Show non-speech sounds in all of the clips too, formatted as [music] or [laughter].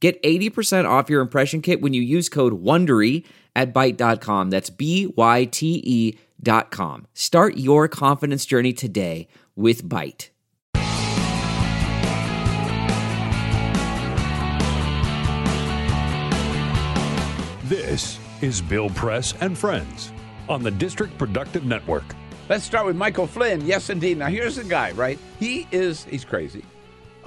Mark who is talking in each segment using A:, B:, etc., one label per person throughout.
A: Get 80% off your impression kit when you use code WONDERY at Byte.com. That's B-Y-T-E dot com. Start your confidence journey today with Byte.
B: This is Bill Press and Friends on the District Productive Network.
C: Let's start with Michael Flynn. Yes, indeed. Now, here's the guy, right? He is, he's crazy.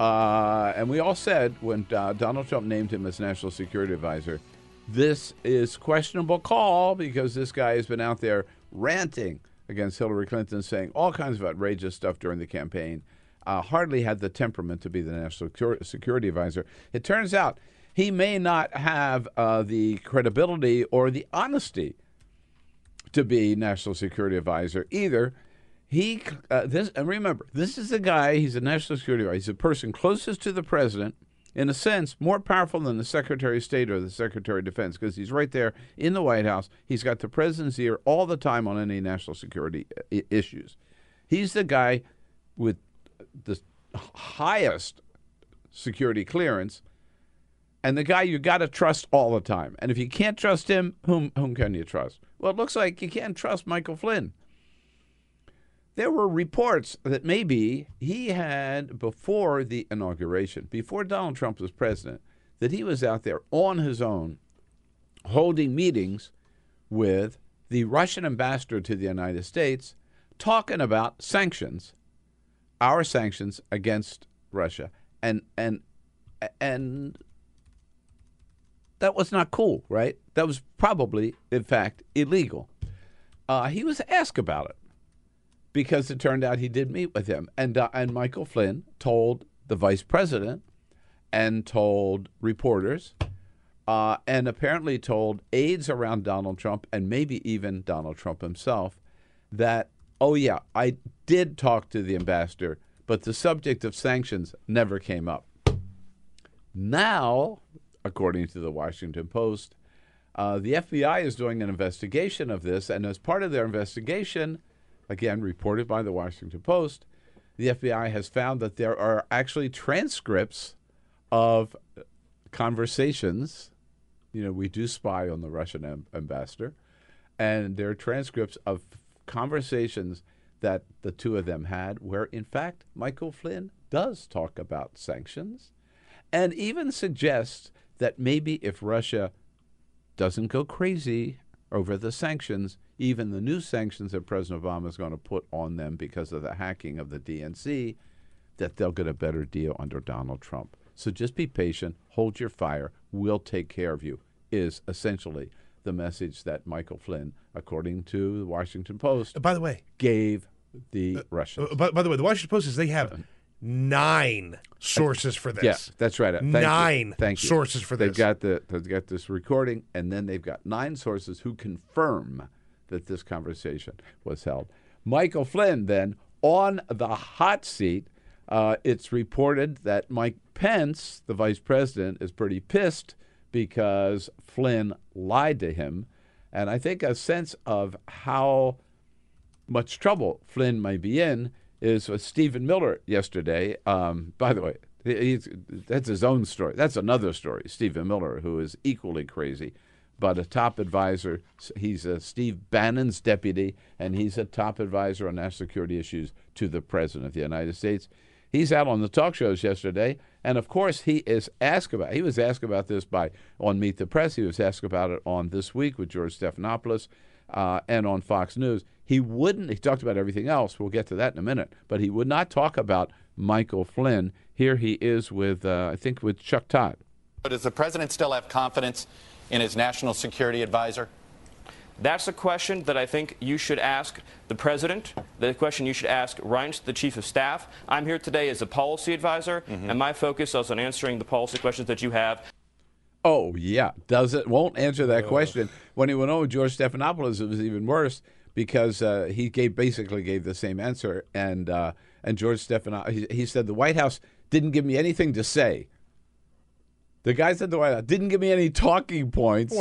C: Uh, and we all said when uh, Donald Trump named him as national security advisor, this is questionable call because this guy has been out there ranting against Hillary Clinton, saying all kinds of outrageous stuff during the campaign. Uh, hardly had the temperament to be the national security advisor. It turns out he may not have uh, the credibility or the honesty to be national security advisor either. He uh, this and remember this is the guy. He's a national security advisor. He's the person closest to the president, in a sense, more powerful than the Secretary of State or the Secretary of Defense because he's right there in the White House. He's got the president's ear all the time on any national security I- issues. He's the guy with the highest security clearance and the guy you got to trust all the time. And if you can't trust him, whom whom can you trust? Well, it looks like you can't trust Michael Flynn. There were reports that maybe he had before the inauguration, before Donald Trump was president, that he was out there on his own holding meetings with the Russian ambassador to the United States talking about sanctions, our sanctions against Russia. And and and that was not cool, right? That was probably, in fact, illegal. Uh, he was asked about it because it turned out he did meet with him, and uh, and Michael Flynn told the vice president and told reporters, uh, and apparently told aides around Donald Trump and maybe even Donald Trump himself that oh yeah, I did talk to the ambassador, but the subject of sanctions never came up. Now according to the Washington Post. Uh, the FBI is doing an investigation of this, and as part of their investigation, again reported by the Washington Post, the FBI has found that there are actually transcripts of conversations. You know, we do spy on the Russian am- ambassador, and there are transcripts of conversations that the two of them had, where in fact Michael Flynn does talk about sanctions and even suggests that maybe if Russia doesn't go crazy over the sanctions, even the new sanctions that President Obama is going to put on them because of the hacking of the DNC, that they'll get a better deal under Donald Trump. So just be patient, hold your fire, we'll take care of you, is essentially the message that Michael Flynn, according to the Washington Post,
D: by the way,
C: gave the uh, Russians.
D: Uh, by, by, the way, the Washington Post says they have [laughs] nine sources for this.
C: Yeah, that's right. Thank
D: nine
C: you. Thank
D: you. sources for
C: they've
D: this.
C: Got the, they've got this recording, and then they've got nine sources who confirm that this conversation was held. Michael Flynn, then, on the hot seat, uh, it's reported that Mike Pence, the vice president, is pretty pissed because Flynn lied to him. And I think a sense of how much trouble Flynn may be in is Stephen Miller yesterday. Um, by the way, he's, that's his own story. That's another story. Stephen Miller, who is equally crazy, but a top advisor. He's Steve Bannon's deputy, and he's a top advisor on national security issues to the President of the United States. He's out on the talk shows yesterday, and of course, he is asked about. He was asked about this by on Meet the Press. He was asked about it on This Week with George Stephanopoulos uh, and on Fox News. He wouldn't, he talked about everything else. We'll get to that in a minute. But he would not talk about Michael Flynn. Here he is with, uh, I think, with Chuck Todd.
E: But does the president still have confidence in his national security advisor?
F: That's a question that I think you should ask the president. The question you should ask Reince, the chief of staff. I'm here today as a policy advisor, mm-hmm. and my focus is on answering the policy questions that you have.
C: Oh yeah, does it? Won't answer that question. When he went over George Stephanopoulos, it was even worse because uh, he gave basically gave the same answer, and uh, and George Stephanopoulos he, he said the White House didn't give me anything to say. The guy said the White House didn't give me any talking points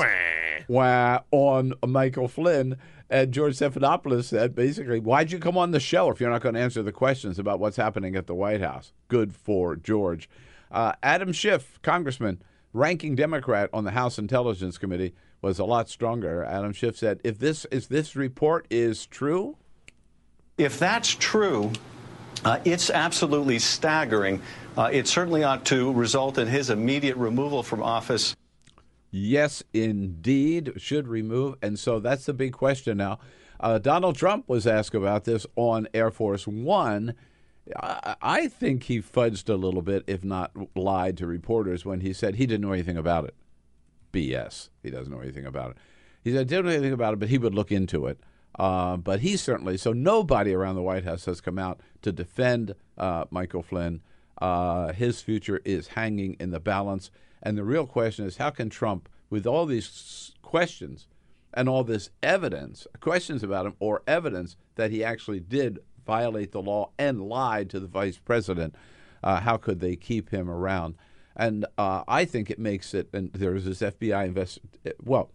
C: wah, on Michael Flynn. And George Stephanopoulos said basically, why'd you come on the show if you're not going to answer the questions about what's happening at the White House? Good for George. Uh, Adam Schiff, Congressman, ranking Democrat on the House Intelligence Committee, was a lot stronger. Adam Schiff said, if this if this report is true,
G: If that's true, uh, it's absolutely staggering. Uh, it certainly ought to result in his immediate removal from office.
C: Yes, indeed, should remove. And so that's the big question now. Uh, Donald Trump was asked about this on Air Force One. I, think he fudged a little bit, if not lied to reporters, when he said he didn't know anything about it. BS. He doesn't know anything about it. He said, didn't know anything about it, but he would look into it. Uh, but he certainly, so nobody around the White House has come out to defend uh, Michael Flynn. Uh, his future is hanging in the balance. And the real question is how can Trump, with all these questions and all this evidence, questions about him, or evidence that he actually did violate the law and lied to the vice president, uh, how could they keep him around? And uh, I think it makes it, and there's this FBI invest. Well,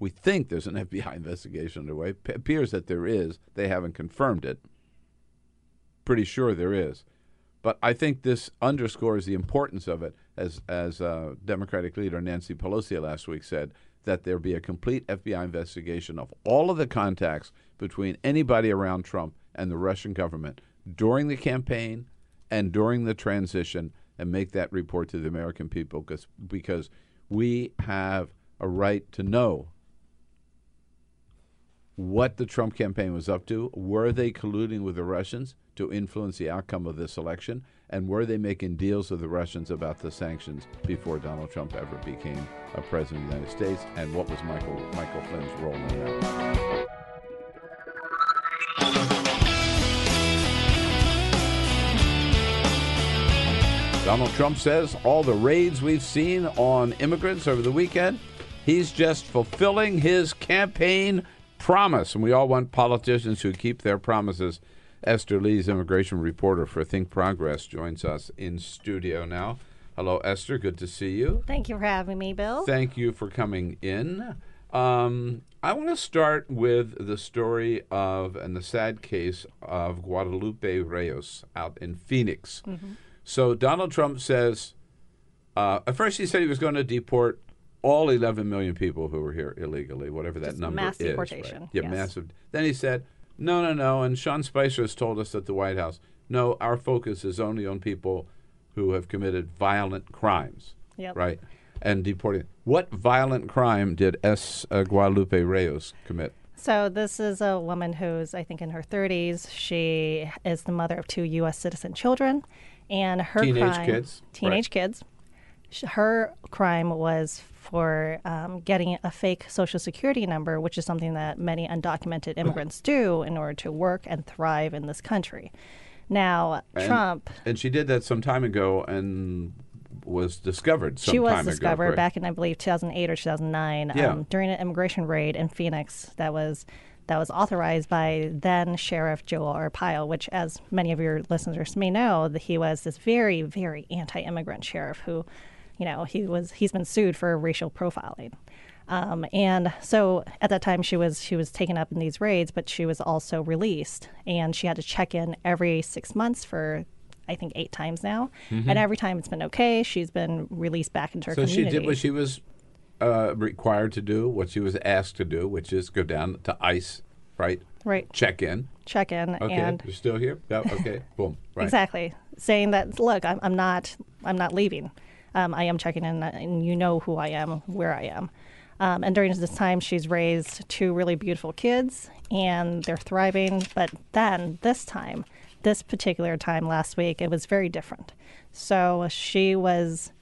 C: we think there's an [laughs] FBI investigation underway. P- appears that there is. They haven't confirmed it. Pretty sure there is. But I think this underscores the importance of it, as as uh, Democratic leader Nancy Pelosi last week said, that there be a complete FBI investigation of all of the contacts between anybody around Trump and the Russian government during the campaign and during the transition, and make that report to the American people, because because we have a right to know what the Trump campaign was up to. Were they colluding with the Russians to influence the outcome of this election? And were they making deals with the Russians about the sanctions before Donald Trump ever became a president of the United States? And what was Michael Michael Flynn's role in that? Donald Trump says all the raids we've seen on immigrants over the weekend, he's just fulfilling his campaign promise. And we all want politicians who keep their promises. Esther Lee's immigration reporter for Think Progress joins us in studio now. Hello, Esther. Good to see you.
H: Thank you for having me, Bill.
C: Thank you for coming in. Um, I want to start with the story of and the sad case of Guadalupe Reyes out in Phoenix. So Donald Trump says, uh, at first he said he was going to deport all 11 million people who were here illegally, whatever that
H: Just
C: number
H: mass
C: is. right?
H: deportation,
C: Yeah,
H: yes.
C: massive. Then he said, no, no, no. And Sean Spicer has told us at the White House, no, our focus is only on people who have committed violent crimes.
H: Yep.
C: Right? And deporting. What violent crime did S. Uh, Guadalupe Reyes commit?
H: So this is a woman who's, I think, in her 30s. She is the mother of two U.S. citizen children, and her
C: Teenage
H: crime,
C: kids,
H: teenage
C: right.
H: kids. Her crime was for um, getting a fake social security number, which is something that many undocumented immigrants do in order to work and thrive in this country. Now,
C: And-
H: Trump.
C: And she did that some time ago and was discovered some
H: she was
C: time ago,
H: discovered back in I believe 2008 or 2009
C: Yeah.
H: um, during an immigration raid in Phoenix that was that was authorized by then Sheriff Joe Arpaio, which, as many of your listeners may know, that he was this very very anti-immigrant sheriff who, you know, he was he's been sued for racial profiling. Um, and so at that time she was she was taken up in these raids, but she was also released, and she had to check in every six months for I think eight times now, and every time it's been okay. She's been released back into her
C: Mm-hmm. So
H: community.
C: she did what she was uh, required to do, what she was asked to do, which is go down to ICE, right?
H: Right.
C: Check in.
H: check in
C: Okay,
H: and
C: you're still here. Yeah, okay, [laughs] boom. Right.
H: exactly saying that look, I'm, I'm not I'm not leaving. Um, I am checking in, and you know who I am, where I am. Um, and during this time, she's raised two really beautiful kids, and they're thriving. But then this time, this particular time last week, it was very different. So she was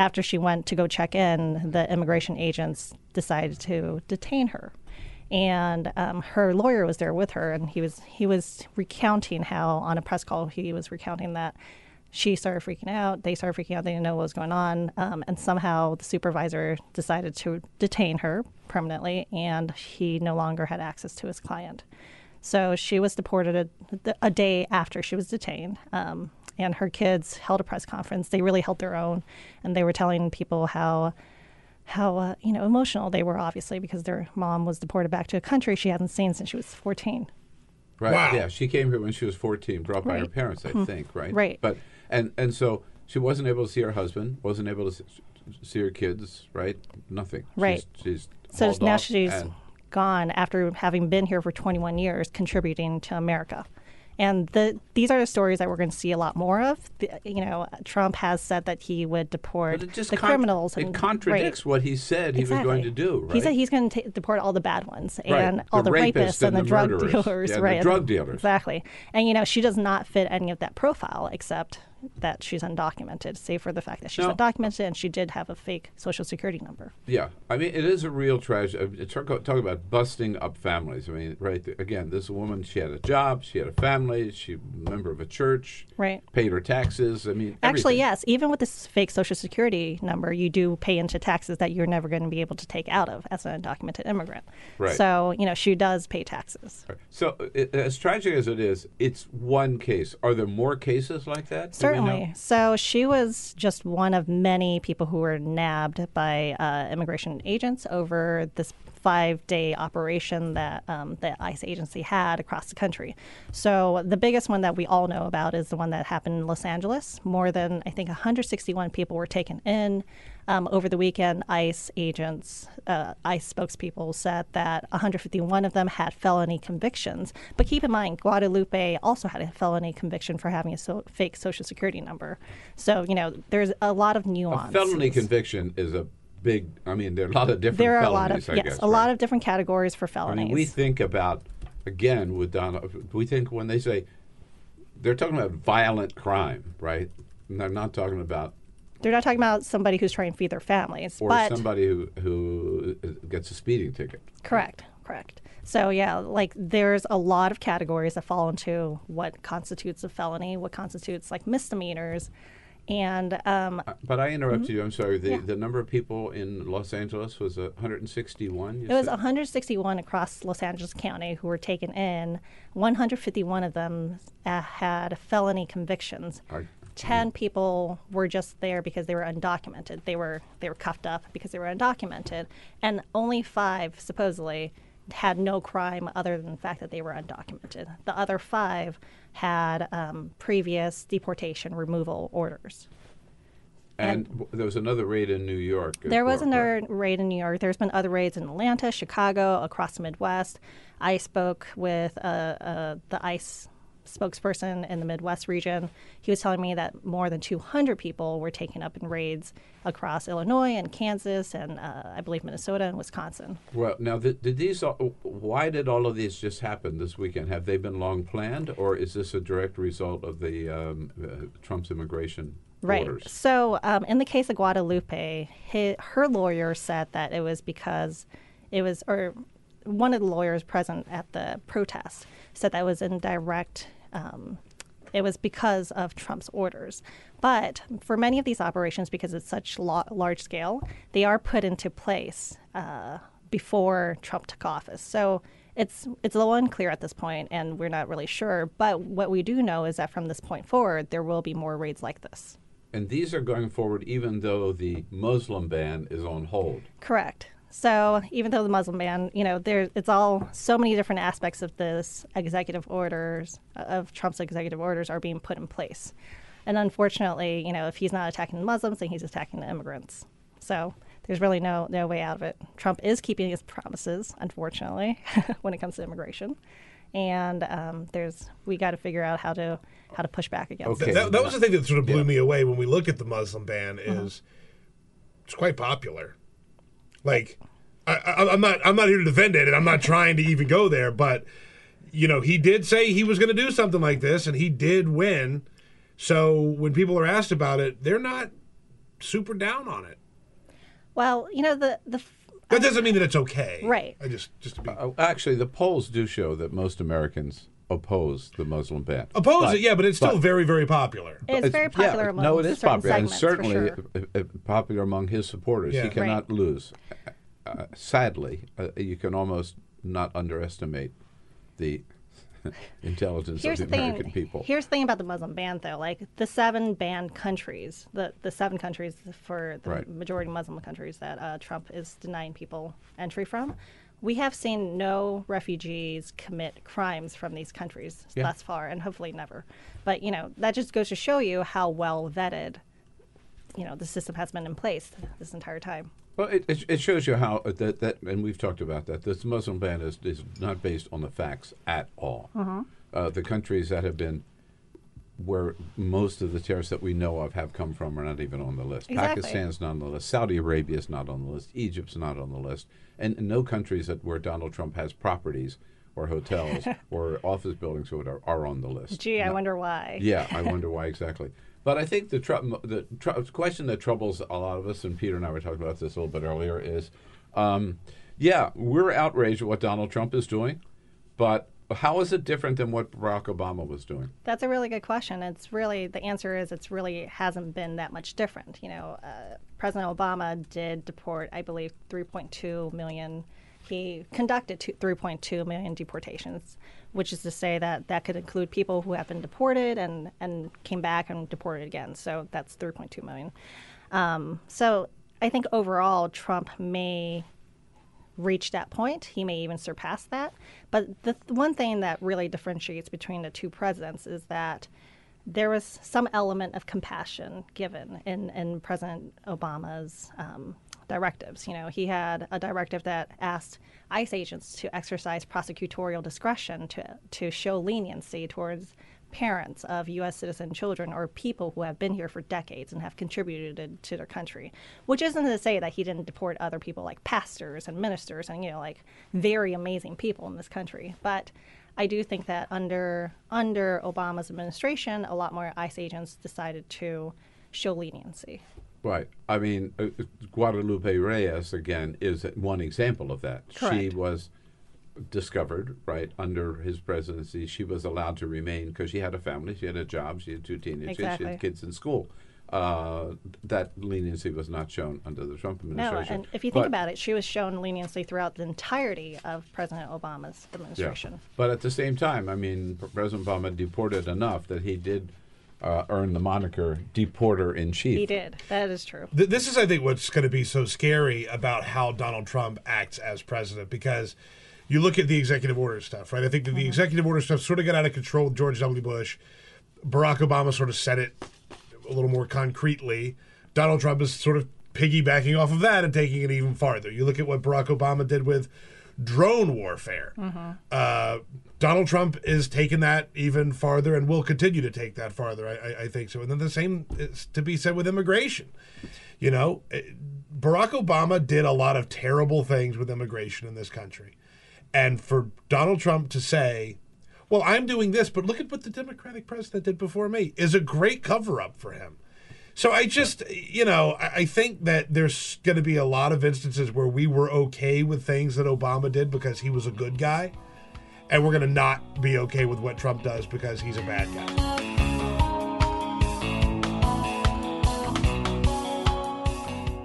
H: after she went to go check in, the immigration agents decided to detain her. And um, her lawyer was there with her, and he was he was recounting how on a press call he was recounting that she started freaking out. They started freaking out. They didn't know what was going on. Um, and somehow the supervisor decided to detain her permanently, and he no longer had access to his client. So she was deported a, a day after she was detained. Um, and her kids held a press conference. They really held their own, and they were telling people how how uh, you know emotional they were obviously because their mom was deported back to a country she hadn't seen since she was 14
C: Right.
D: Wow.
C: Yeah, she came here when she was 14, brought by her
H: Right. Mm-hmm.
C: parents, I think, right?
H: Right.
C: But and and so she wasn't able to see her husband, wasn't able to s- see her kids, right? Nothing.
H: Right.
C: She's, she's
H: so now
C: off
H: she's
C: and-
H: gone after having been here for 21 years contributing to america and the, these are the stories that we're going to see a lot more of. The, you know, Trump has said that he would deport
C: But it just
H: the
C: con-
H: criminals.
C: It
H: and,
C: contradicts
H: right.
C: what he said he was going to do, right?
H: He said he's going to deport all the bad ones and
C: The
H: all the,
C: rapists and
H: and the,
C: the
H: drug
C: murderers.
H: dealers.
C: Yeah, the
H: right.
C: drug dealers.
H: Exactly. And, you know, she does not fit any of that profile except that she's undocumented, save for the fact that she's
C: No.
H: undocumented and she did have a fake social security number.
C: Yeah, I mean, it is a real tragedy. Uh, talk, talk about busting up families. I mean, right again, this woman, she had a job, she had a family, she a member of a church,
H: Right.
C: paid her taxes. I mean,
H: Actually,
C: everything.
H: yes. Even with this fake social security number, you do pay into taxes that you're never going to be able to take out of as an undocumented immigrant.
C: Right.
H: So, you know, she does pay taxes.
C: So, it, as tragic as it is, it's one case. Are there more cases like that? Know?
H: Certainly. So she was just one of many people who were nabbed by uh, immigration agents over this five day operation that um, the ICE agency had across the country. So the biggest one that we all know about is the one that happened in Los Angeles. More than, I think, 161 people were taken in. Um, over the weekend, ICE agents, uh, ICE spokespeople said that 151 of them had felony convictions. But keep in mind, Guadalupe also had a felony conviction for having a so- fake social security number. So, you know, there's a lot of
C: A
H: nuance.
C: felony conviction is a big. I mean, there are a lot of different.
H: There are a lot of,
C: I
H: yes,
C: guess,
H: a lot of different categories for felonies.
C: I mean, we think about again with Donald. We think when they say they're talking about violent crime, right? And they're not talking about
H: They're not talking about somebody who's trying to feed their families,
C: or
H: but
C: somebody who who gets a speeding ticket.
H: Correct, correct. So yeah, like there's a lot of categories that fall into what constitutes a felony, what constitutes like misdemeanors, and um,
C: But I interrupted you. I'm sorry. The
H: Mm-hmm. Yeah.
C: the number of people in Los Angeles was uh, 161. You
H: it was 161 across Los Angeles County who were taken in. 151 of them uh, had felony convictions.
C: Are-
H: 10 people were just there because they were undocumented. They were they were cuffed up because they were undocumented, and only five supposedly had no crime other than the fact that they were undocumented. The other five had um, previous deportation removal orders.
C: And w- there was another raid in New York.
H: There was another
C: right?
H: raid in New York. There's been other raids in Atlanta, Chicago, across the Midwest. I spoke with uh, uh, the ICE spokesperson in the Midwest region. He was telling me that more than 200 people were taken up in raids across Illinois and Kansas and uh, I believe Minnesota and Wisconsin.
C: Well, now th- did these? all- Why did all of these just happen this weekend? Have they been long planned, or is this a direct result of the um, uh, Trump's immigration
H: Right.
C: orders?
H: So, um, in the case of Guadalupe, hi her lawyer said that it was because it was, or one of the lawyers present at the protest said that it was in direct. Um, it was because of Trump's orders. But for many of these operations, because it's such lo- large scale, they are put into place uh, before Trump took office. So it's it's a little unclear at this point, and we're not really sure. But what we do know is that from this point forward, there will be more raids like this.
C: And these are going forward, even though the Muslim ban is on hold.
H: Correct. So even though the Muslim ban, you know, there it's all so many different aspects of this executive orders of Trump's executive orders are being put in place. And unfortunately, you know, if he's not attacking the Muslims, then he's attacking the immigrants. So there's really no no way out of it. Trump is keeping his promises, unfortunately, [laughs] when it comes to immigration. And um, there's we got to figure out how to how to push back against.
C: Okay.
D: That, that was the thing that sort of blew me away when we look at the Muslim ban.
H: Uh-huh.
D: Is it's quite popular. Like, I, I, I'm not I'm not here to defend it, and I'm not trying to even go there. But you know, he did say he was going to do something like this, and he did win. So when people are asked about it, they're not super down on it.
H: Well, you know the the
D: That doesn't mean that it's okay,
H: Right.
D: I just just to be
C: Uh, actually, the polls do show that most Americans oppose the Muslim ban.
D: Oppose
C: But-
D: it, yeah, but it's still
C: but-
D: very, very popular.
H: It's very popular
C: yeah,
H: among
C: no, it is popular, and
H: segments, for
C: certainly
H: sure.
C: popular among his supporters.
D: Yeah.
C: He
D: Right.
C: cannot lose. Uh, sadly, uh, you can almost not underestimate the [laughs] intelligence
H: Here's
C: of
H: the
C: the American
H: thing.
C: people.
H: Here's the thing about the Muslim ban, though. Like the seven banned countries, the the seven countries for the
C: Right.
H: majority Muslim countries that uh, Trump is denying people entry from. We have seen no refugees commit crimes from these countries
C: Yeah.
H: thus far, and hopefully never. But you know that just goes to show you how well vetted, you know, the system has been in place this entire time.
C: Well, it, it, shows you how uh, that, that, and we've talked about that. This Muslim ban is, is not based on the facts at all.
H: Uh-huh.
C: Uh, the countries that have been where most of the terrorists that we know of have come from are not even on the list.
H: Exactly.
C: Pakistan's not on the list. Saudi Arabia is not on the list. Egypt's not on the list. And, and no countries that where Donald Trump has properties or hotels [laughs] or office buildings or whatever are on the list.
H: Gee, I wonder why.
C: Yeah, [laughs] I wonder why exactly. But I think the, tr- the tr- question that troubles a lot of us, and Peter and I were talking about this a little bit earlier, is um, yeah, we're outraged at what Donald Trump is doing, but how is it different than what Barack Obama was doing?
H: That's a really good question. It's really the answer is it's really hasn't been that much different. You know, uh, President Obama did deport, I believe, 3.2 million. He conducted 3.2 million deportations, which is to say that that could include people who have been deported and and came back and deported again. So that's 3.2 million. Um, so I think overall, Trump may reach that point. He may even surpass that. But the th- one thing that really differentiates between the two presidents is that there was some element of compassion given in, in President Obama's um, directives. You know, he had a directive that asked ICE agents to exercise prosecutorial discretion to, to show leniency towards parents of U.S. citizen children or people who have been here for decades and have contributed to their country. Which isn't to say that he didn't deport other people like pastors and ministers and you know like very amazing people in this country, but. I do think that under under Obama's administration, a lot more ICE agents decided to show leniency.
C: Right. I mean, uh, Guadalupe Reyes, again, is one example of that. She was discovered, right, under his presidency. She was allowed to remain because she had a family, she had a job, she had two teenagers, she had kids in school. Uh, that leniency was not shown under the Trump administration.
H: No,
C: administration.
H: and if you think
C: But-
H: about it, she was shown leniency throughout the entirety of President Obama's
C: Yeah.
H: administration.
C: But at the same time, I mean, President Obama deported enough that he did uh, earn the moniker deporter in chief.
H: He did. That is true.
D: Th- this is, I think, what's going to be so scary about how Donald Trump acts as president because you look at the executive order stuff, right? I think that the executive order stuff sort of got out of control with George W. Bush. Barack Obama sort of said it a little more concretely. Donald Trump is sort of piggybacking off of that and taking it even farther. You look at what Barack Obama did with drone warfare. Uh, Donald Trump is taking that even farther and will continue to take that farther. I, I, I think so. And then the same is to be said with immigration. You know, eh, Barack Obama did a lot of terrible things with immigration in this country. And for Donald Trump to say, well, I'm doing this, but look at what the Democratic president did before me, is a great cover up for him. So I just, you know, I, think that there's going to be a lot of instances where we were okay with things that Obama did because he was a good guy, and we're going to not be okay with what Trump does because he's a bad guy.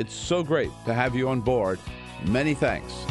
C: It's so great to have you on board. Many thanks.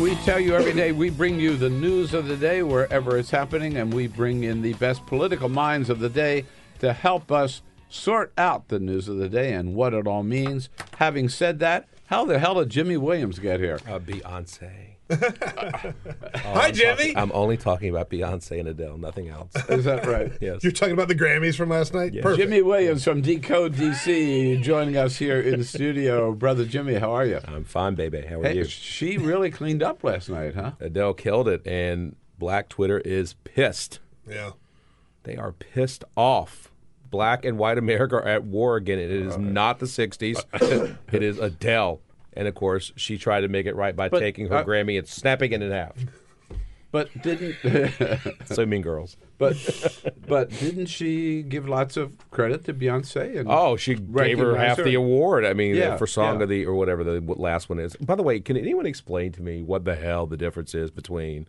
C: We tell you every day we bring you the news of the day wherever it's happening, and we bring in the best political minds of the day to help us sort out the news of the day and what it all means. Having said that, how the hell did Jimmy Williams get here?
I: Uh, Beyonce. [laughs]
D: Hi, oh, Jimmy.
I: I'm only talking about Beyonce and Adele, nothing else. [laughs]
C: Is that right?
I: yes.
D: You're talking about the Grammys from last night. Perfect.
C: Jimmy Williams from Decode DC joining us here in the studio. Brother Jimmy, how are you?
I: I'm fine, baby. How are
C: Hey,
I: you?
C: she really cleaned up last night, huh?
I: Adele killed it, and Black Twitter is pissed.
D: Yeah.
I: They are pissed off. Black and white America are at war again. It is not the 60s. [coughs] it is Adele. And of course, she tried to make it right by
C: But,
I: taking her
C: uh,
I: Grammy and snapping it in half.
C: But didn't [laughs]
I: So mean girls.
C: but but didn't she give lots of credit to Beyonce? And
I: Oh, she gave her
C: Recognize
I: half
C: her.
I: the award. I mean,
C: Yeah,
I: for song
C: yeah.
I: of the or whatever the last one is. By the way, can anyone explain to me what the hell the difference is between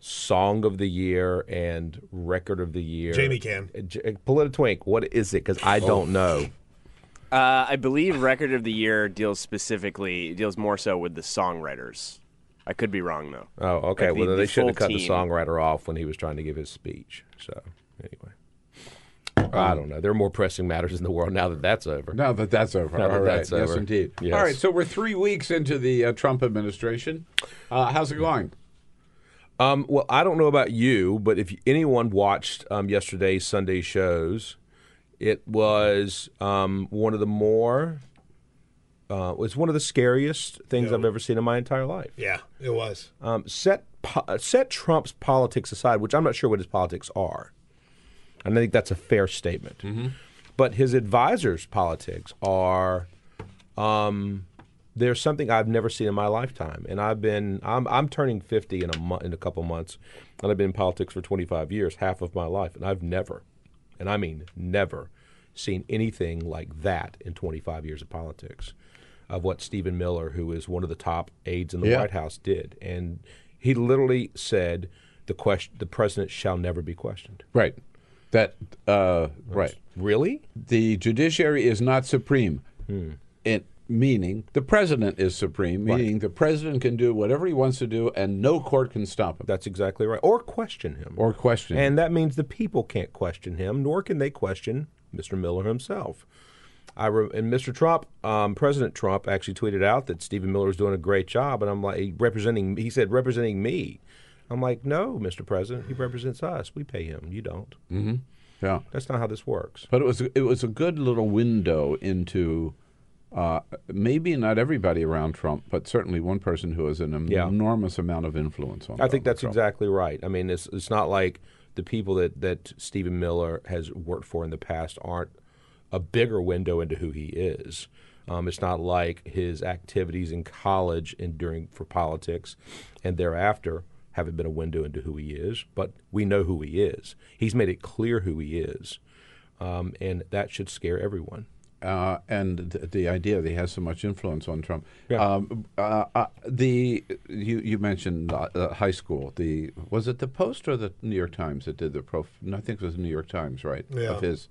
I: song of the year and record of the year?
D: Jamie can.
I: Uh, J- Pull it a twink. What is it? Because I don't know.
J: Uh, I believe Record of the Year deals specifically deals more so with the songwriters. I could be wrong though.
I: Oh, okay.
J: Like the-
I: well, then
J: the
I: they shouldn't have
J: full
I: cut the songwriter off when he was trying to give his speech. So anyway, I don't know. There are more pressing matters in the world now that that's over.
C: now that that's over,
I: Now that
C: all right,
I: that's
C: yes, indeed.
I: Yes.
C: All right, so we're three weeks into the uh, Trump administration. Uh, how's it going?
I: Um, well, I don't know about you, but if anyone watched um, yesterday's Sunday shows, it was um, one of the more. Uh, it was one of the scariest things I've ever seen in my entire life.
D: Yeah, it was.
I: Um, set po- set Trump's politics aside, which I'm not sure what his politics are, and I think that's a fair statement. But his advisors' politics are um, there's something I've never seen in my lifetime, and I've been I'm I'm turning 50 in a mo- in a couple months, and I've been in politics for 25 years, half of my life, and I've never, and I mean never, seen anything like that in 25 years of politics, of what Stephen Miller, who is one of the top aides in the
C: Yeah.
I: White House, did, and he literally said the question the president shall never be questioned.
C: Right. That uh, right.
I: Really?
C: The judiciary is not supreme. It meaning the president is supreme, meaning the president can do whatever he wants to do, and no court can stop him
I: That's exactly right. Or question him.
C: or question. him.
I: And that means the people can't question him, nor can they question Mr. Miller himself. I re- and Mr. Trump, um, President Trump, actually tweeted out that Stephen Miller is doing a great job, and I'm like representing. He said representing me. I'm like, no, Mr. President, he represents us. We pay him. You don't. Mm-hmm.
C: yeah.
I: That's not how this works.
C: But it was it was a good little window into uh, maybe not everybody around Trump, but certainly one person who has an em-
I: Yeah.
C: enormous amount of influence on.
I: I think that's
C: Trump.
I: exactly right. I mean, it's it's not like the people that that Stephen Miller has worked for in the past aren't a bigger window into who he is. Um, it's not like his activities in college and during for politics and thereafter haven't been a window into who he is, but we know who he is. He's made it clear who he is, um, and that should scare everyone.
C: Uh, and th- the idea that he has so much influence on Trump.
I: Yeah.
C: Um, uh, uh, the you you mentioned uh, uh, high school. The was it the Post or the New York Times that did the prof? I think it was the New York Times, right?
D: Yeah.
C: Of his,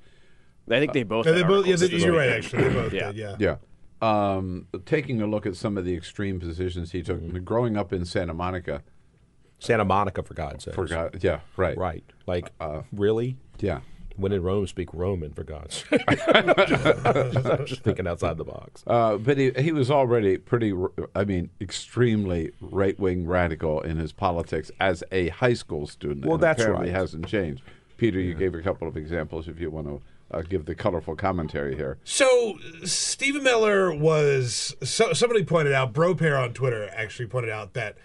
J: I think they both.
D: Yeah,
J: had
D: they both, yeah, they, you're right. Actually, they both
J: Yeah.
D: did. Yeah.
C: yeah. Um, taking a look at some of the extreme positions he took,
I: Mm-hmm.
C: growing up in Santa Monica.
I: Santa Monica, for God's sake.
C: Forgot, yeah, right,
I: Right. Like,
C: Uh,
I: really?
C: yeah.
I: When in Rome, speak Roman, for God's sake. [laughs] I'm just thinking outside the box.
C: Uh, but he, he was already pretty, I mean, extremely right wing radical in his politics as a high school student.
I: Well,
C: and
I: that's
C: apparently
I: right.
C: hasn't changed. Peter, you gave a couple of examples if you want to uh, give the colorful commentary here.
D: So Stephen Miller was so, somebody pointed out. Bro Pair on Twitter actually pointed out that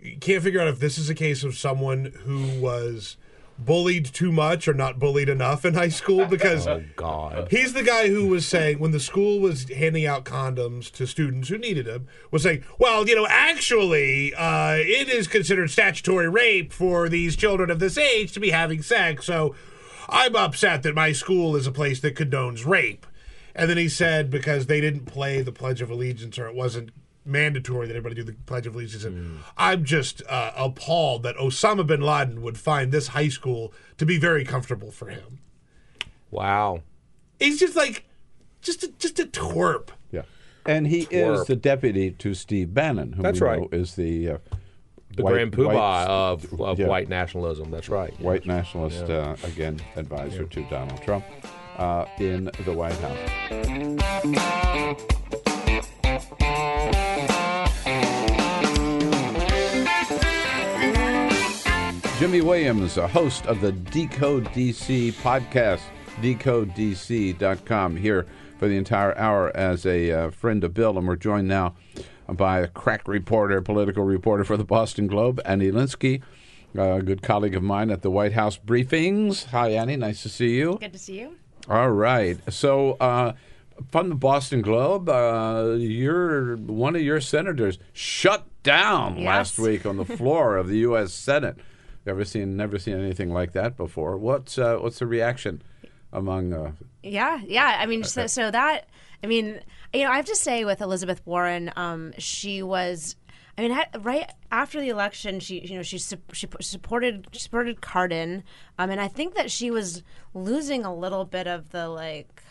D: you can't figure out if this is a case of someone who was bullied too much or not bullied enough in high school [laughs] because
I: Oh, God.
D: He's the guy who was saying when the school was handing out condoms to students who needed them, was saying, "Well, you know, actually, uh, it is considered statutory rape for these children of this age to be having sex." So, I'm upset that my school is a place that condones rape. And then he said because they didn't play the Pledge of Allegiance or it wasn't mandatory that everybody do the Pledge of Allegiance. And I'm just uh, appalled that Osama bin Laden would find this high school to be very comfortable for him.
I: Wow.
D: He's just like, just a, just a twerp.
C: Yeah. And he
I: Twerp.
C: is the deputy to Steve Bannon, who
I: That's
C: we
I: right.
C: know is the uh,
I: The
C: white-
I: grand poobah
C: white-
I: of, of [laughs]
C: yeah.
I: white nationalism. That's right.
C: white nationalist, uh, again, advisor to Donald Trump uh, in the White House. Jimmy Williams, a host of the Decode DC podcast, decodedc.com, here for the entire hour as a uh, friend of Bill. And we're joined now by a crack reporter, political reporter for the Boston Globe, Annie Linskey, a good colleague of mine at the White House briefings. Hi, Annie. Nice to see you.
K: Good to see you.
C: All right. So, uh, from the Boston Globe, uh, you're one of your senators shut down
K: Yes.
C: last week on the floor of the U.S. Senate. [laughs] Never seen, never seen anything like that before. What's uh, what's the reaction among? Uh,
K: Yeah, yeah. I mean, so, so that, I mean, you know, I have to say with Elizabeth Warren, um, she was. I mean, right after the election, she you know she sup- she supported she supported Carson, um, and I think that she was losing a little bit of the like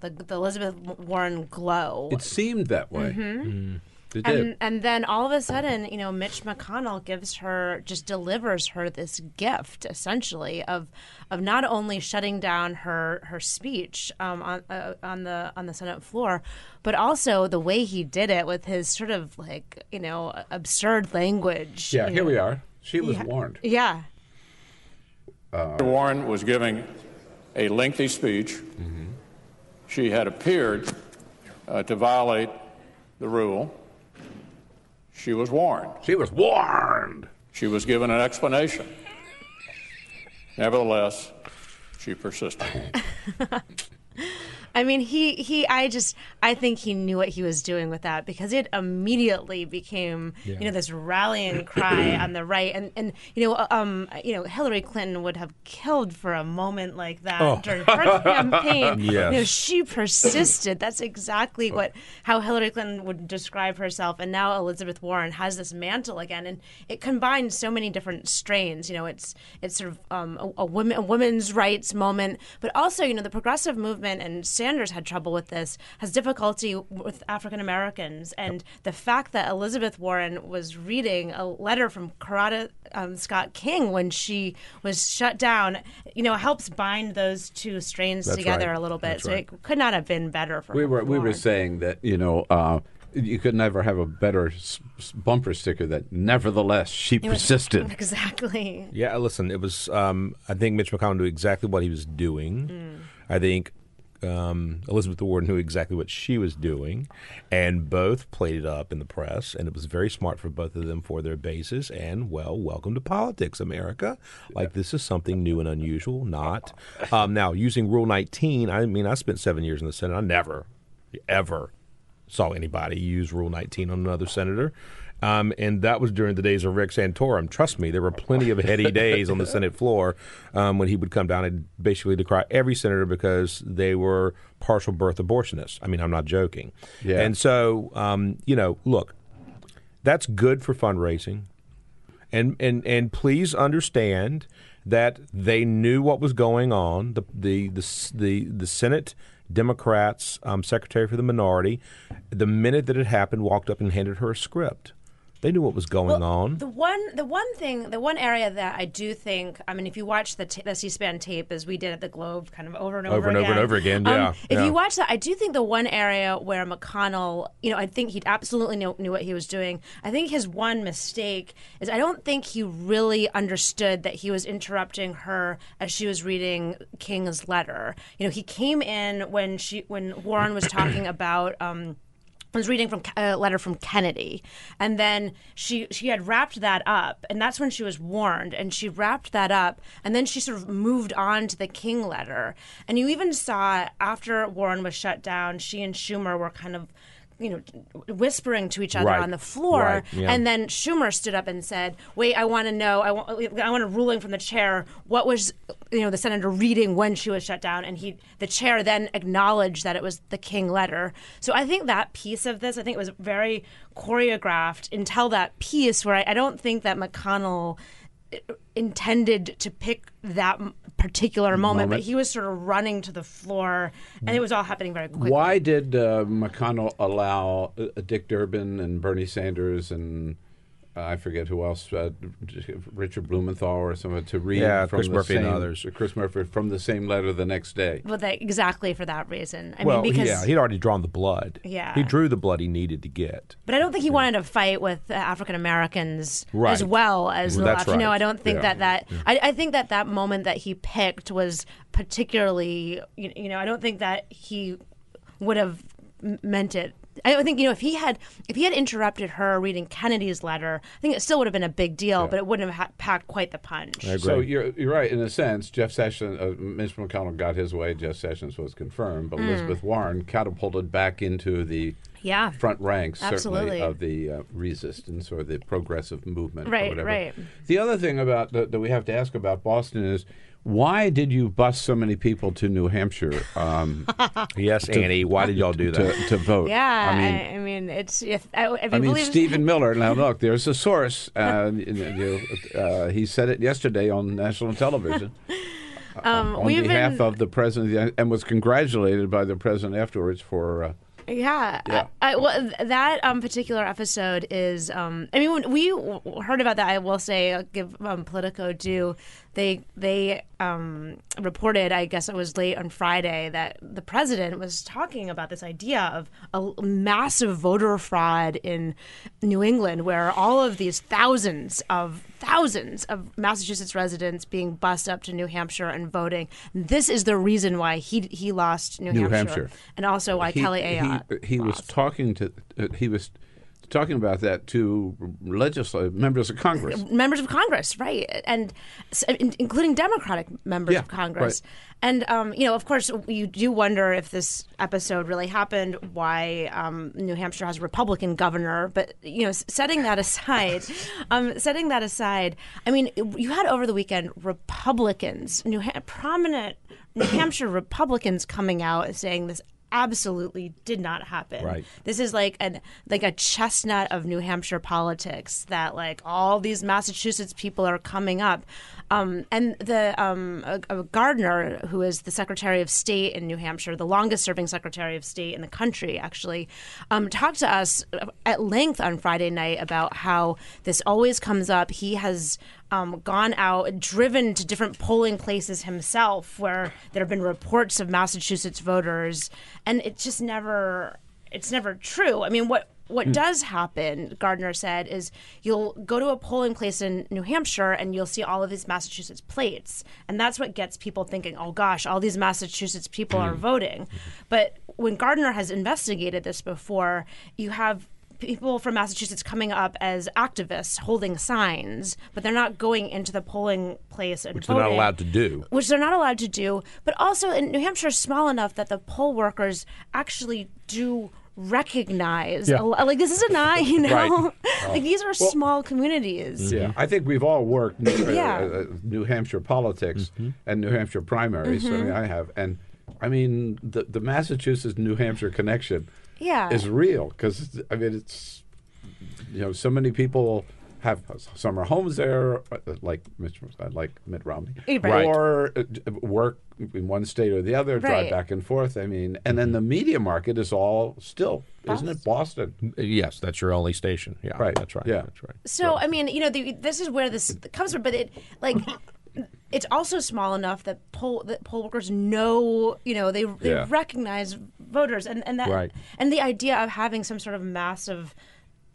K: the, the Elizabeth Warren glow.
C: it seemed that way.
K: Mhm.
C: It did.
K: And and then all of a sudden, you know, Mitch McConnell gives her just delivers her this gift essentially of of not only shutting down her her speech um, on uh, on the on the Senate floor, but also the way he did it with his sort of like you know absurd language.
C: yeah, here
K: know.
C: we are. She was
K: Yeah.
C: warned.
K: Yeah.
L: Mr. Warren was giving a lengthy speech. She had appeared uh, to violate the rule. She was warned.
C: She was warned.
L: She was given an explanation. Nevertheless, she persisted. [laughs]
K: I mean, he he. I just I think he knew what he was doing with that because it immediately became
M: Yeah.
K: you know this rallying [clears throat] cry on the right, and and you know um you know Hillary Clinton would have killed for a moment like that
M: Oh.
K: during her [laughs] campaign. You know, she persisted. That's exactly what how Hillary Clinton would describe herself, and now Elizabeth Warren has this mantle again, and it combines so many different strains. You know, it's it's sort of um, a, a women a women's rights moment, but also you know the progressive movement and Sanders had trouble with this, has difficulty with African Americans, and the fact that Elizabeth Warren was reading a letter from Coretta um, Scott King when she was shut down, you know, helps bind those two strains
C: That's
K: together
C: right.
K: a little bit.
C: That's
K: so
C: right.
K: it could not have been better for
C: We
K: her.
C: were we were saying that you know uh, you could never have a better s- s- bumper sticker that nevertheless she
K: It was-
C: persisted. [laughs]
K: exactly.
I: Yeah, listen, it was. Um, I think Mitch McConnell knew exactly what he was doing.
K: Mm.
I: I think um, Elizabeth Warren knew exactly what she was doing, and both played it up in the press. And it was very smart for both of them for their bases. And well, welcome to politics, America. Like this is something new and unusual. Not um, now using Rule 19. I mean, I spent seven years in the Senate. I never, ever saw anybody use Rule 19 on another senator. Um, and that was during the days of Rick Santorum. Trust me, there were plenty of heady [laughs] days on the Senate floor um, when he would come down and basically decry every senator because they were partial birth abortionists. I mean, I'm not joking.
C: Yeah.
I: And so, um, you know, look, that's good for fundraising. And, and, and please understand that they knew what was going on. The, the, the, the, the Senate Democrats um, Secretary for the Minority, the minute that it happened, walked up and handed her a script. They knew what was going on.
K: The one, the one thing, the one area that I do think, I mean, if you watch the, t- the C-SPAN tape as we did at the Globe, kind of over and over,
I: Over and over
K: again,
I: and over again,
K: um,
I: yeah,
K: If
I: yeah.
K: you watch that, I do think the one area where McConnell, you know, I think he absolutely knew, knew what he was doing. I think his one mistake is I don't think he really understood that he was interrupting her as she was reading King's letter. You know, he came in when she, when Warren was talking [clears throat] about. Um, Was reading from uh, a letter from Kennedy, and then she she had wrapped that up, and that's when she was warned, and she wrapped that up, and then she sort of moved on to the King letter, and you even saw after Warren was shut down, she and Schumer were kind of. You know, whispering to each other
M: Right.
K: on the floor,
M: Right, yeah.
K: and then Schumer stood up and said, "Wait, I want to know. I want. I want a ruling from the chair. What was, you know, the senator reading when she was shut down?" And he, the chair, then acknowledged that it was the King letter. So I think that piece of this, I think it was very choreographed until that piece where I, I don't think that McConnell uh, intended to pick that particular moment,
C: Moment.
K: but he was sort of running to the floor, and it was all happening very quickly.
C: Why did uh, McConnell allow uh, Dick Durbin and Bernie Sanders and I forget who else, uh, Richard Blumenthal or someone to read
I: Yeah,
C: from
I: Chris
C: the
I: Murphy and
C: same,
I: others.
C: Chris Murphy from the same letter the next day.
K: Well, that, exactly for that reason. I
I: well,
K: mean, because
I: yeah, he'd already drawn the blood.
K: Yeah.
I: he drew the blood he needed to get.
K: But I don't think he wanted to fight with African Americans
I: Right.
K: as well as the
I: That's
K: left. You know. I don't think
I: Yeah.
K: that that I, I think that that moment that he picked was particularly you, you know I don't think that he would have meant it. I think you know if he had if he had interrupted her reading Kennedy's letter, I think it still would have been a big deal, but it wouldn't have ha- packed quite the punch.
C: So you're you're right in a sense. Jeff Sessions, uh, Mitch McConnell got his way. Jeff Sessions was confirmed, but
K: Mm.
C: Elizabeth Warren catapulted back into the
K: Yeah.
C: front ranks,
K: Absolutely.
C: certainly of the uh, resistance or the progressive movement. or
K: Right,
C: whatever.
K: right.
C: The other thing about that, that we have to ask about Boston is. Why did you bus so many people to New Hampshire? Um, [laughs]
I: yes,
C: to-
I: Annie. Why did y'all do that?
C: to, to vote?
K: Yeah,
C: I mean,
K: I, I mean, it's if I, if
C: I mean,
K: believe
C: Stephen [laughs] Miller. Now, look, there's a source. Uh, you know, uh, he said it yesterday on national television [laughs]
K: um,
C: on
K: we've
C: behalf
K: been,
C: of the president, and was congratulated by the president afterwards for. Uh,
K: Yeah.
C: Yeah.
K: I, I, well, that um, particular episode is. Um, I mean, when we heard about that, I will say, I'll give um, Politico due. They they um, reported, I guess it was late on Friday, that the president was talking about this idea of a massive voter fraud in New England, where all of these thousands of thousands of Massachusetts residents being bussed up to New Hampshire and voting. This is the reason why he he lost New,
C: New
K: Hampshire,
C: Hampshire.
K: and also why
C: he,
K: Kelly Ayotte.
C: He, he was talking to. Uh, he was talking about that to legislative members of Congress. [laughs]
K: members of Congress, right, and including Democratic members
C: Yeah,
K: of Congress.
C: right.
K: And um, you know, of course, you do wonder if this episode really happened. Why um, New Hampshire has a Republican governor? But you know, setting that aside, [laughs] um, setting that aside, I mean, you had over the weekend Republicans, New ha- prominent New Hampshire Republicans coming out saying this absolutely did not happen.
I: Right.
K: This is like an like a chestnut of New Hampshire politics that like all these Massachusetts people are coming up. Um, and the um, a, a Gardner, who is the Secretary of State in New Hampshire, the longest serving Secretary of State in the country, actually um, talked to us at length on Friday night about how this always comes up. He has um, gone out, driven to different polling places himself, where there have been reports of Massachusetts voters, and it just never, it's never true. I mean, what what does happen, Gardner said, is you'll go to a polling place in New Hampshire and you'll see all of these Massachusetts plates, and that's what gets people thinking, oh gosh, all these Massachusetts people are voting. But when Gardner has investigated this before, you have people from Massachusetts coming up as activists holding signs, but they're not going into the polling place and
I: Which they're not allowed to do.
K: Which they're not allowed to do. But also, in New Hampshire is small enough that the poll workers actually do recognize.
C: Yeah.
K: a like this is a not, you [laughs] know,
C: Right. [laughs]
K: like these are small communities.
C: Yeah, I think we've all worked New, uh,
K: Yeah.
C: uh, New Hampshire politics and New Hampshire primaries. I mean,
K: Mhm.
C: I have, and I mean the the Massachusetts New Hampshire connection
K: Yeah.
C: is real because I mean it's you know so many people have summer homes there, uh, like Mitch, like Mitt Romney,
K: Right.
C: or uh, work in one state or the other, drive back and forth. I mean, and then the media market is all still, isn't it, Boston?
I: Yes, that's your only station. Yeah,
C: Right.
I: That's right.
C: Yeah.
I: That's right.
K: So I mean, you know, the, this is where this comes from, but it like. It's also small enough that poll that poll workers know, you know, they they
M: Yeah.
K: recognize voters, and and that
M: Right.
K: and the idea of having some sort of massive,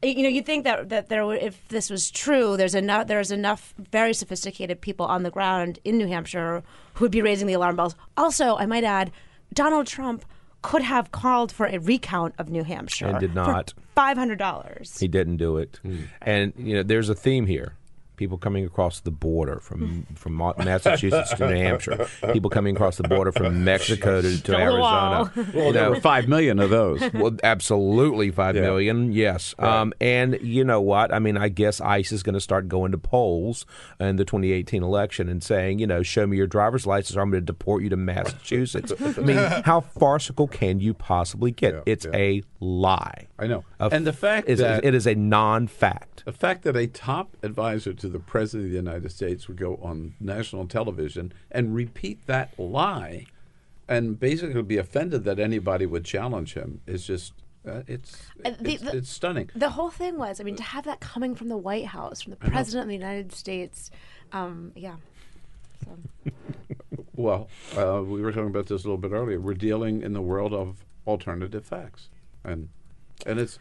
K: you know, you think that that there would, if this was true, there's enough there's enough very sophisticated people on the ground in New Hampshire who would be raising the alarm bells. Also, I might add, Donald Trump could have called for a recount of New Hampshire
I: And did not.
K: five hundred dollars.
I: He didn't do it. Hmm. And you know, there's a theme here. People coming across the border from from Massachusetts to New Hampshire. People coming across the border from Mexico to, to
C: Build a wall.
I: Arizona.
C: Well, there were five million of those. [laughs]
I: Well, absolutely five
C: Yeah.
I: million. Yes.
C: Right.
I: Um, and you know what? I mean, I guess ICE is going to start going to polls in the 2018 election and saying, you know, show me your driver's license or I'm going to deport you to Massachusetts. [laughs] I mean, how farcical can you possibly get? it's a lie.
C: I know.
I: A
C: And the fact
I: is,
C: that-
I: it is a non-fact.
C: The fact that a top advisor to the President of the United States would go on national television and repeat that lie and basically be offended that anybody would challenge him is just Uh, it's
K: Uh, the-
C: it's,
K: the-
C: it's stunning.
K: The whole thing was, I mean, to have that coming from the White House, from the President of the United States, um, yeah. So. [laughs]
C: Well, uh, we were talking about this a little bit earlier. We're dealing in the world of alternative facts, and and it's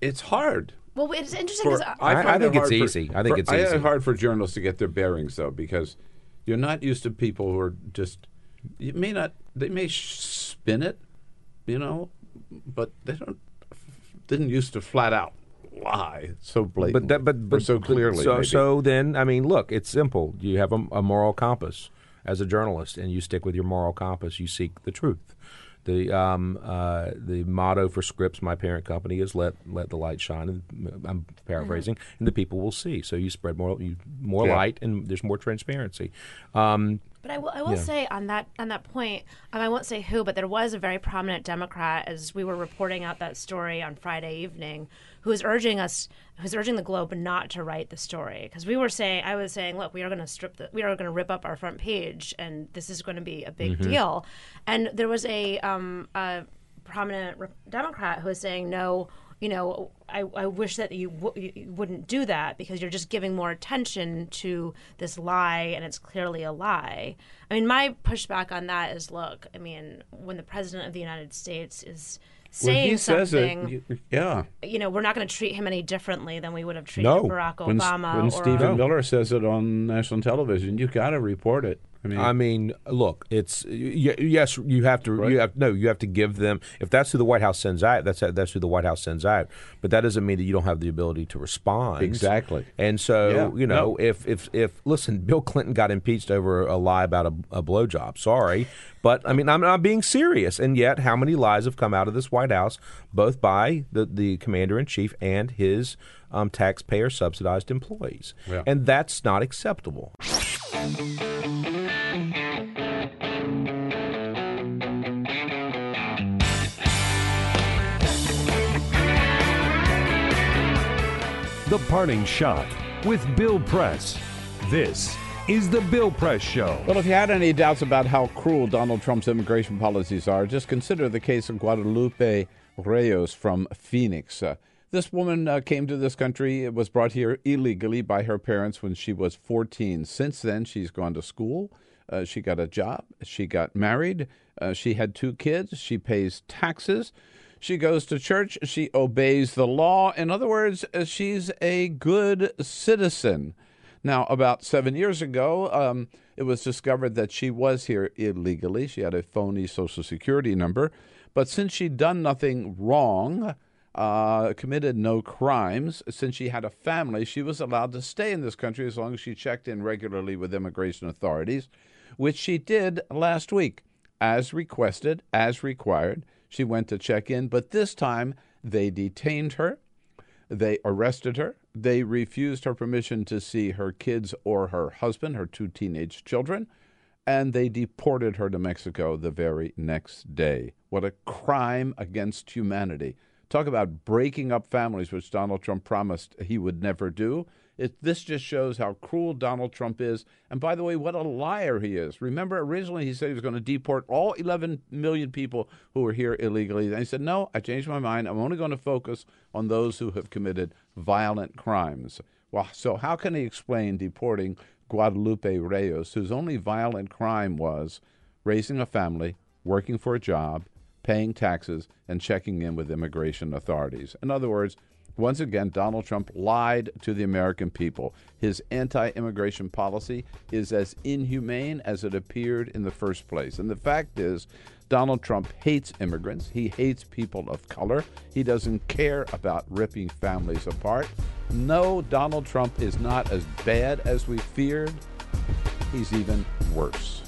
C: it's hard.
K: Well, it's interesting because
I: I-
C: find
I: I
C: it
I: think it's
C: for-
I: easy. I think
C: for-
I: it's
C: I-
I: easy.
C: hard for journalists to get their bearings though, because you're not used to people who are just. You may not. They may spin it, you know, but they don't. Didn't used to flat out lie so blatantly,
I: But that, but,
C: or
I: but
C: so clearly.
I: So,
C: maybe.
I: so then, I mean, look, it's simple. You have a, a moral compass as a journalist, and you stick with your moral compass. You seek the truth. The um, uh, the motto for Scripps, my parent company, is "Let let the light shine." And I'm paraphrasing, and the people will see. So you spread more you, more
C: Yeah.
I: light, and there's more transparency. Um,
K: But I will, I will
I: Yeah.
K: say on that on that point, um, I won't say who, but there was a very prominent Democrat as we were reporting out that story on Friday evening, who was urging us, who's urging the Globe not to write the story because we were saying, I was saying, look, we are going to strip, the, we are going to rip up our front page, and this is going to be a big
M: Mhm.
K: deal. And there was a, um, a prominent re- Democrat who was saying, no. You know, I, I wish that you, w- you wouldn't do that because you're just giving more attention to this lie, and it's clearly a lie. I mean, my pushback on that is, look, I mean, when the president of the United States is
C: when
K: saying something,
C: it, you- yeah.
K: you know, we're not going to treat him any differently than we would have treated
C: No,
K: Barack
C: when,
K: Obama
C: when
K: or
C: Stephen Miller says it on national television, you've got to report it. I mean,
I: I mean, look, it's yes, you have to. You have no, you have to give them. If that's who the White House sends out, that's that's who the White House sends out. But that doesn't mean that you don't have the ability to respond.
C: Exactly.
I: And so
C: Yeah,
I: you know,
C: no.
I: if if if listen, Bill Clinton got impeached over a lie about a, a blowjob. Sorry, but I mean, I'm not being serious. And yet, how many lies have come out of this White House, both by the the commander in chief and his um, taxpayer subsidized employees?
C: Yeah.
I: And that's not acceptable.
B: The Parting Shot with Bill Press. This is The Bill Press Show.
C: Well, if you had any doubts about how cruel Donald Trump's immigration policies are, just consider the case of Guadalupe Reyes from Phoenix. Uh, this woman uh, came to this country, was brought here illegally by her parents when she was 14. Since then, she's gone to school. Uh, she got a job. She got married. Uh, she had two kids. She pays taxes. She goes to church. She obeys the law. In other words, uh, she's a good citizen. Now, about seven years ago, um, it was discovered that she was here illegally. She had a phony Social Security number. But since she'd done nothing wrong, uh, committed no crimes, since she had a family, she was allowed to stay in this country as long as she checked in regularly with immigration authorities, which she did last week. As requested, as required, she went to check in, but this time they detained her. They arrested her. They refused her permission to see her kids or her husband, her two teenage children, and they deported her to Mexico the very next day. What a crime against humanity. Talk about breaking up families, which Donald Trump promised he would never do. It, this just shows how cruel Donald Trump is. And by the way, what a liar he is. Remember, originally he said he was going to deport all 11 million people who were here illegally. And he said, no, I changed my mind. I'm only going to focus on those who have committed violent crimes. Well, so how can he explain deporting Guadalupe Reyes, whose only violent crime was raising a family, working for a job, paying taxes, and checking in with immigration authorities? In other words, once again, Donald Trump lied to the American people. His anti immigration policy is as inhumane as it appeared in the first place. And the fact is, Donald Trump hates immigrants. He hates people of color. He doesn't care about ripping families apart. No, Donald Trump is not as bad as we feared. He's even worse.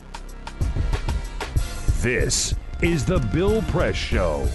B: This is The Bill Press Show.